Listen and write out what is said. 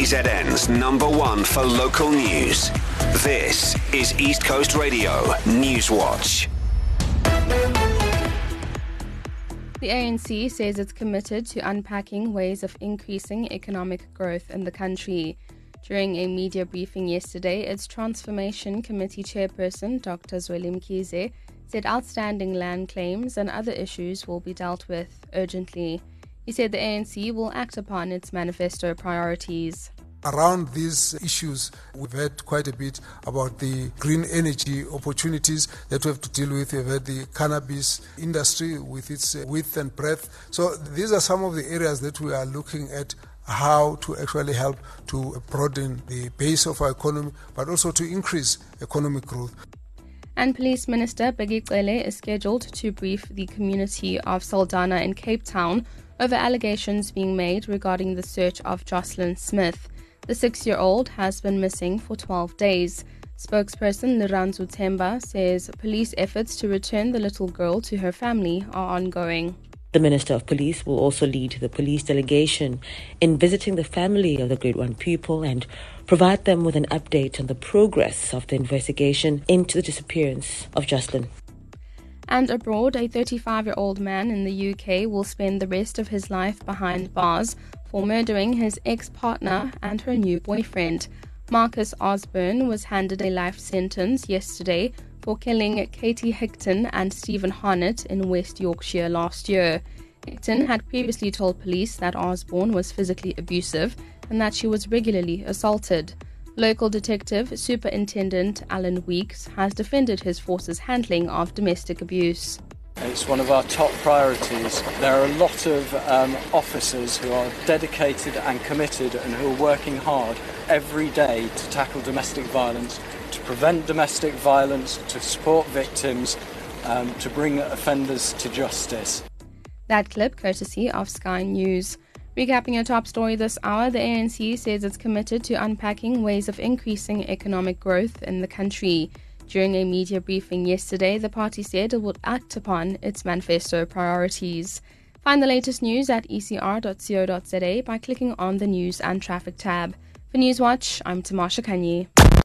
KZN's number one for local news. This is East Coast Radio News Watch. The ANC says it's committed to unpacking ways of increasing economic growth in the country. During a media briefing yesterday, its Transformation Committee chairperson, Dr. Zweli Mkhize, said outstanding land claims and other issues will be dealt with urgently. He said the ANC will act upon its manifesto priorities. Around these issues, we've heard quite a bit about the green energy opportunities that we have to deal with. We've had the cannabis industry with its width and breadth. So these are some of the areas that we are looking at how to actually help to broaden the base of our economy, but also to increase economic growth. And Police Minister Bheki Cele is scheduled to brief the community of Saldanha in Cape Town over allegations being made regarding the search of Joshlin Smith. The six year old has been missing for 12 days. Spokesperson Lirandzu Themba says police efforts to return the little girl to her family are ongoing. The Minister of Police will also lead the police delegation in visiting the family of the Grade 1 pupil and provide them with an update on the progress of the investigation into the disappearance of Joshlin. And abroad, a 35 year old man in the UK will spend the rest of his life behind bars for murdering his ex partner and her new boyfriend. Marcus Osborne was handed a life sentence yesterday for killing Katie Higton and Stephen Harnett in West Yorkshire last year. Higton had previously told police that Osborne was physically abusive and that she was regularly assaulted. Local detective Superintendent Alan Weeks has defended his force's handling of domestic abuse. It's one of our top priorities. There are a lot of um, officers who are dedicated and committed and who are working hard every day to tackle domestic violence, to prevent domestic violence, to support victims, um, to bring offenders to justice. That clip courtesy of Sky News. Recapping your top story this hour, the ANC says it's committed to unpacking ways of increasing economic growth in the country. During a media briefing yesterday, the party said it would act upon its manifesto priorities. Find the latest news at ecr.co.za by clicking on the News and Traffic tab. For Newswatch, I'm Tamasha Kanye.